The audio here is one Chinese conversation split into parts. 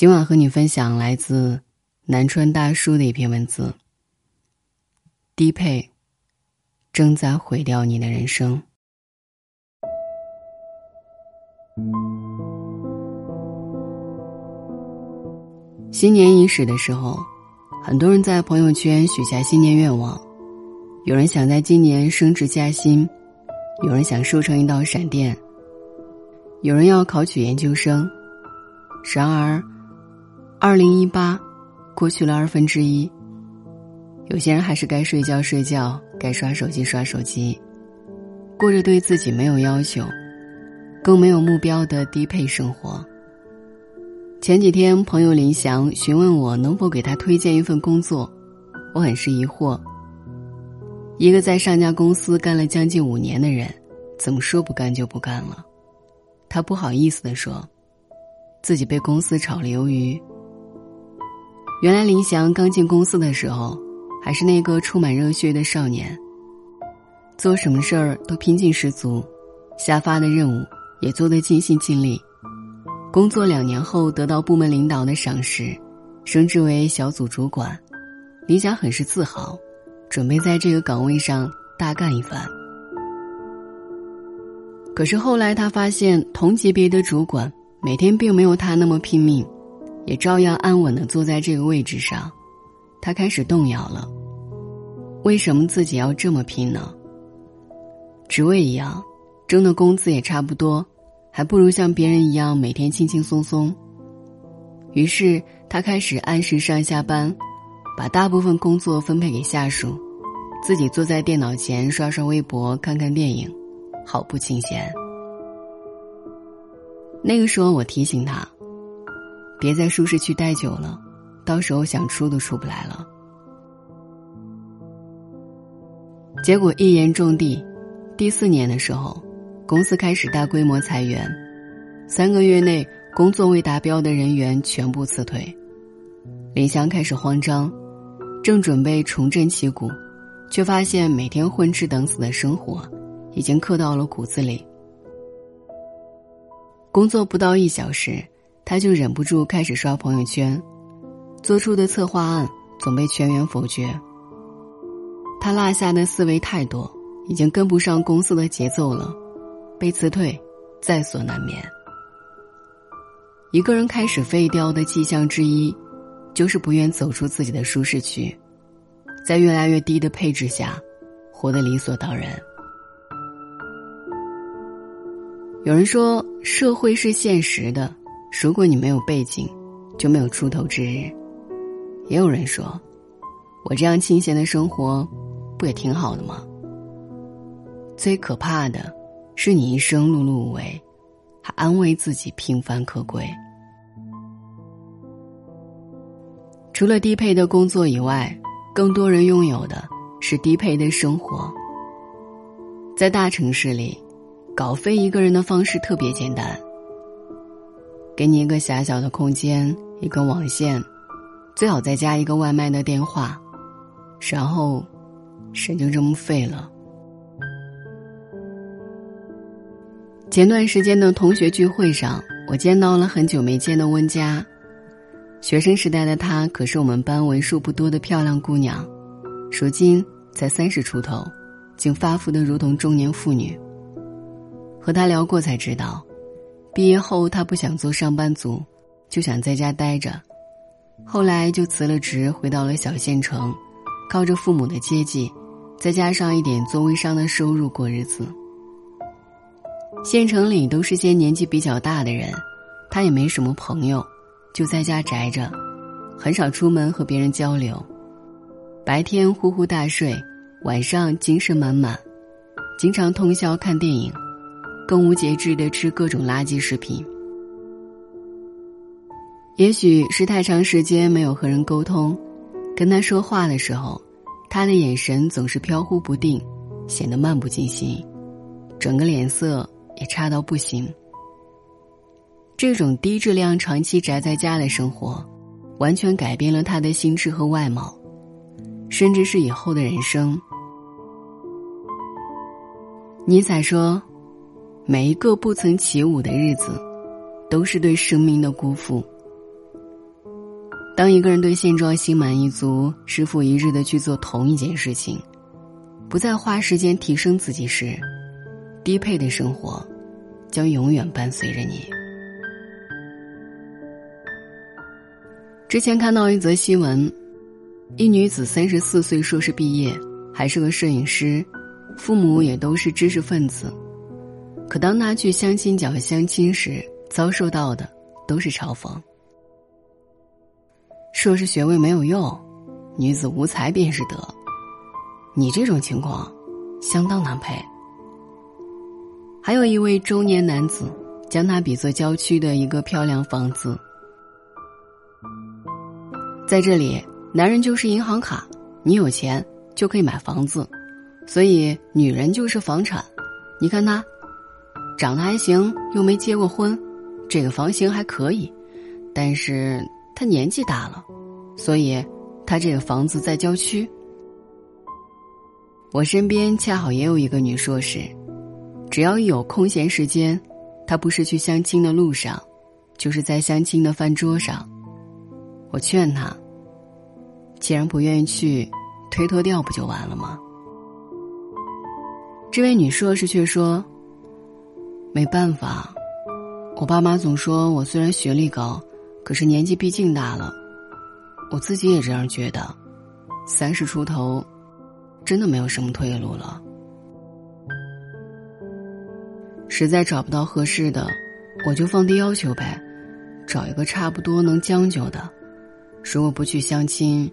今晚和你分享来自南川大叔的一篇文字。低配正在毁掉你的人生。新年伊始的时候，很多人在朋友圈许下新年愿望，有人想在今年升职加薪，有人想瘦成一道闪电，有人要考取研究生。然而，二零一八，过去了二分之一。有些人还是该睡觉睡觉，该刷手机刷手机，过着对自己没有要求，更没有目标的低配生活。前几天，朋友林翔询问我能否给他推荐一份工作，我很是疑惑。一个在上家公司干了将近五年的人，怎么说不干就不干了？他不好意思地说，自己被公司炒了鱿鱼。原来林翔刚进公司的时候，还是那个充满热血的少年。做什么事儿都拼劲十足，下发的任务也做得尽心尽力。工作两年后，得到部门领导的赏识，升职为小组主管。林翔很是自豪，准备在这个岗位上大干一番。可是后来他发现，同级别的主管每天并没有他那么拼命。也照样安稳的坐在这个位置上，他开始动摇了。为什么自己要这么拼呢？职位一样，挣的工资也差不多，还不如像别人一样每天轻轻松松。于是他开始按时上下班，把大部分工作分配给下属，自己坐在电脑前刷刷微博、看看电影，好不清闲。那个时候我提醒他。别在舒适区待久了，到时候想出都出不来了。结果一言中的，第四年的时候，公司开始大规模裁员，三个月内工作未达标的人员全部辞退。林香开始慌张，正准备重振旗鼓，却发现每天混吃等死的生活，已经刻到了骨子里。工作不到一小时。他就忍不住开始刷朋友圈，做出的策划案总被全员否决。他落下的思维太多，已经跟不上公司的节奏了，被辞退在所难免。一个人开始废掉的迹象之一，就是不愿走出自己的舒适区，在越来越低的配置下，活得理所当然。有人说，社会是现实的。如果你没有背景，就没有出头之日。也有人说，我这样清闲的生活，不也挺好的吗？最可怕的，是你一生碌碌无为，还安慰自己平凡可贵。除了低配的工作以外，更多人拥有的是低配的生活。在大城市里，搞飞一个人的方式特别简单。给你一个狭小的空间，一根网线，最好再加一个外卖的电话，然后，神就这么废了。前段时间的同学聚会上，我见到了很久没见的温佳。学生时代的她可是我们班为数不多的漂亮姑娘，如今才三十出头，竟发福的如同中年妇女。和她聊过才知道。毕业后，他不想做上班族，就想在家待着。后来就辞了职，回到了小县城，靠着父母的接济，再加上一点做微商的收入过日子。县城里都是些年纪比较大的人，他也没什么朋友，就在家宅着，很少出门和别人交流。白天呼呼大睡，晚上精神满满，经常通宵看电影。更无节制的吃各种垃圾食品。也许是太长时间没有和人沟通，跟他说话的时候，他的眼神总是飘忽不定，显得漫不经心，整个脸色也差到不行。这种低质量、长期宅在家的生活，完全改变了他的心智和外貌，甚至是以后的人生。尼采说。每一个不曾起舞的日子，都是对生命的辜负。当一个人对现状心满意足，日复一日的去做同一件事情，不再花时间提升自己时，低配的生活将永远伴随着你。之前看到一则新闻，一女子三十四岁硕士毕业，还是个摄影师，父母也都是知识分子，可当他去相亲角相亲时，遭受到的都是嘲讽。硕士学位没有用，女子无才便是德。你这种情况，相当难配。还有一位中年男子，将他比作郊区的一个漂亮房子。在这里，男人就是银行卡，你有钱就可以买房子，所以女人就是房产。你看他，长得还行，又没结过婚，这个房型还可以，但是。他年纪大了，所以他这个房子在郊区。我身边恰好也有一个女硕士，只要一有空闲时间，她不是去相亲的路上，就是在相亲的饭桌上。我劝她，既然不愿意去，推脱掉不就完了吗？这位女硕士却说：“没办法，我爸妈总说我虽然学历高。”可是年纪毕竟大了，我自己也这样觉得，三十出头，真的没有什么退路了。实在找不到合适的，我就放低要求呗，找一个差不多能将就的。如果不去相亲，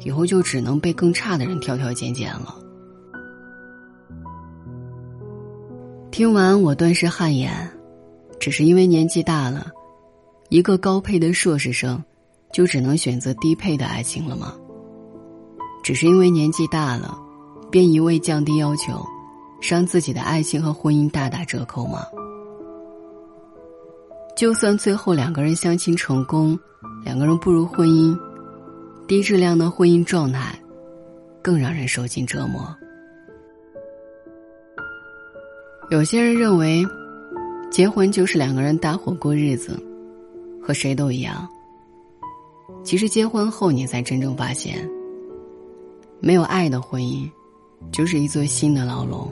以后就只能被更差的人挑挑拣拣了。听完我顿时汗颜，只是因为年纪大了。一个高配的硕士生，就只能选择低配的爱情了吗？只是因为年纪大了，便一味降低要求，让自己的爱情和婚姻大打折扣吗？就算最后两个人相亲成功，两个人步入婚姻，低质量的婚姻状态，更让人受尽折磨。有些人认为，结婚就是两个人搭伙过日子。和谁都一样。其实结婚后，你才真正发现，没有爱的婚姻，就是一座新的牢笼。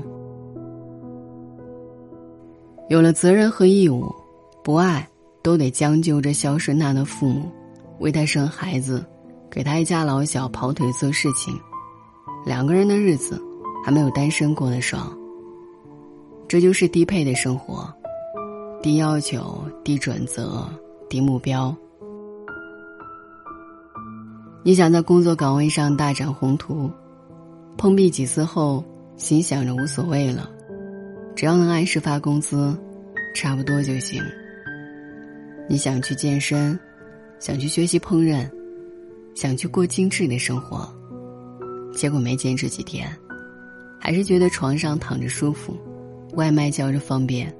有了责任和义务，不爱都得将就着孝顺他的父母，为他生孩子，给他一家老小，跑腿做事情，两个人的日子还没有单身过的爽。这就是低配的生活，低要求，低准则。低目标，你想在工作岗位上大展宏图，碰壁几次后，心想着无所谓了，只要能按时发工资，差不多就行。你想去健身，想去学习烹饪，想去过精致的生活，结果没坚持几天，还是觉得床上躺着舒服，外卖叫着方便，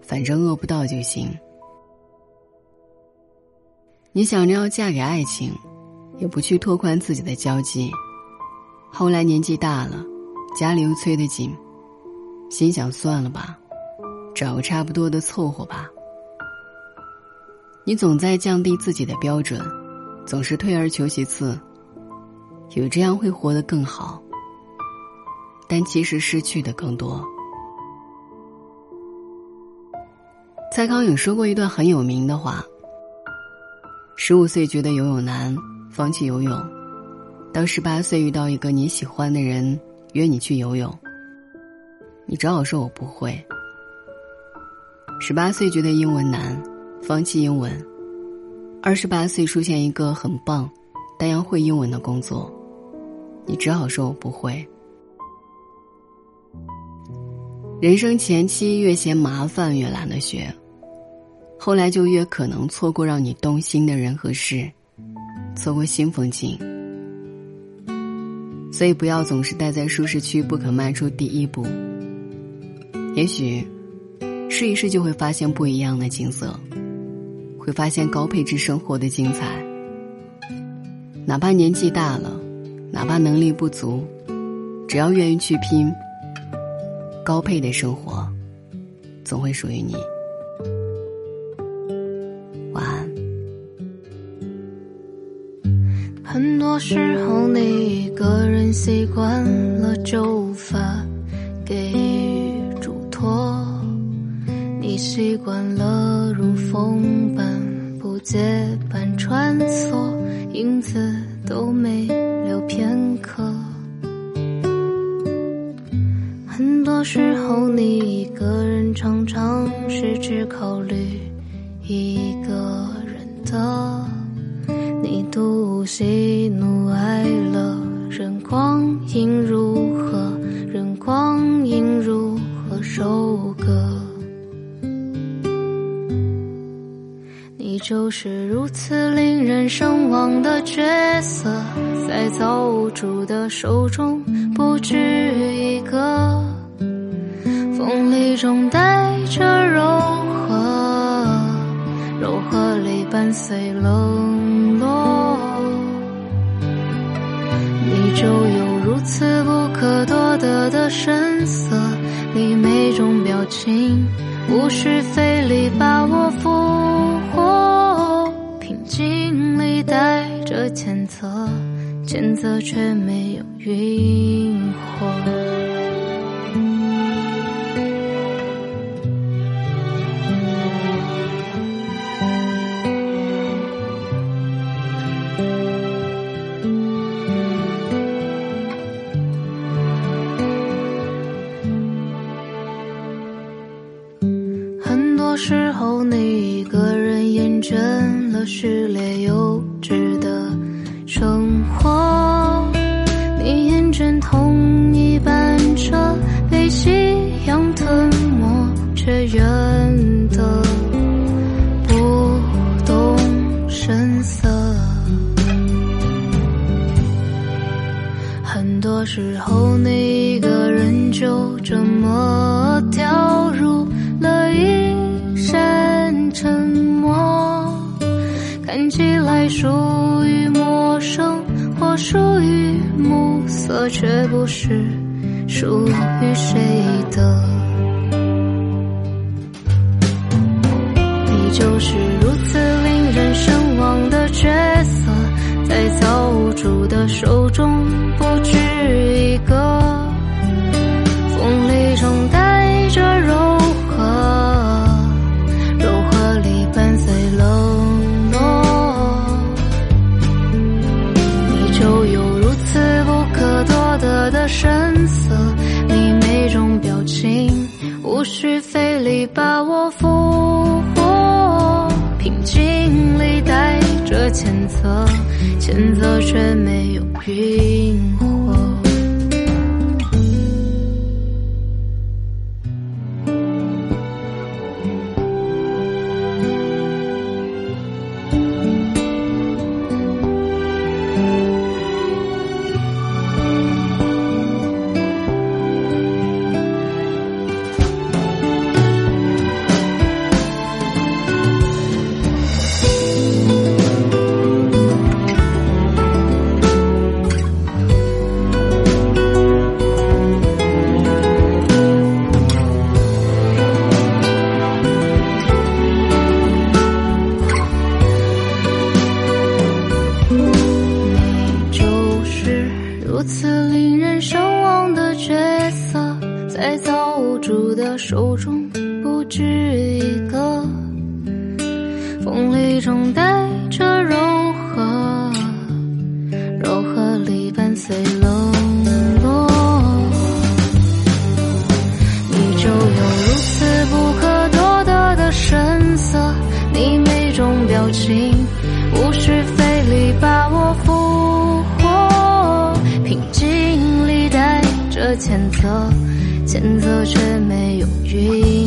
反正饿不到就行。你想着要嫁给爱情，也不去拓宽自己的交际。后来年纪大了，家里又催得紧，心想算了吧，找个差不多的凑合吧。你总在降低自己的标准，总是退而求其次，有这样会活得更好，但其实失去的更多。蔡康永说过一段很有名的话。十五岁觉得游泳难，放弃游泳；到十八岁遇到一个你喜欢的人，约你去游泳，你只好说我不会。十八岁觉得英文难，放弃英文；二十八岁出现一个很棒，但要会英文的工作，你只好说我不会。人生前期越嫌麻烦，越懒得学。后来就越可能错过让你动心的人和事，错过新风景。所以不要总是待在舒适区不肯迈出第一步。也许，试一试就会发现不一样的景色，会发现高配置生活的精彩。哪怕年纪大了，哪怕能力不足，只要愿意去拼，高配的生活，总会属于你。时候，你一个人习惯了，就无法给予嘱托。你习惯了如风般不结伴穿梭，影子都没留片刻。很多时候，你一个人常常是只考虑一个人的。光阴如何，任光阴如何收割。你就是如此令人神往的角色，在造物主的手中不止一个，锋利中带着柔和，柔和里伴随冷此不可多得的神色，你每种表情无需费力把我俘获，平静里带着谴责，谴责却没有晕火。证了序列幼稚的生活。你验证同一班车被夕阳吞没，却远得不动声色。很多时候，你一个人就这么掉入了一身沉默，看起来属于陌生或属于暮色，却不是属于谁的。你就是如此令人神往的角色，在造物主的手中不止前奏，前奏却没有韵。中带着柔和，柔和里伴随冷落。你就有如此不可多得的神色，你每种表情无需费力把我俘获，平静里带着谴责，谴责却没有晕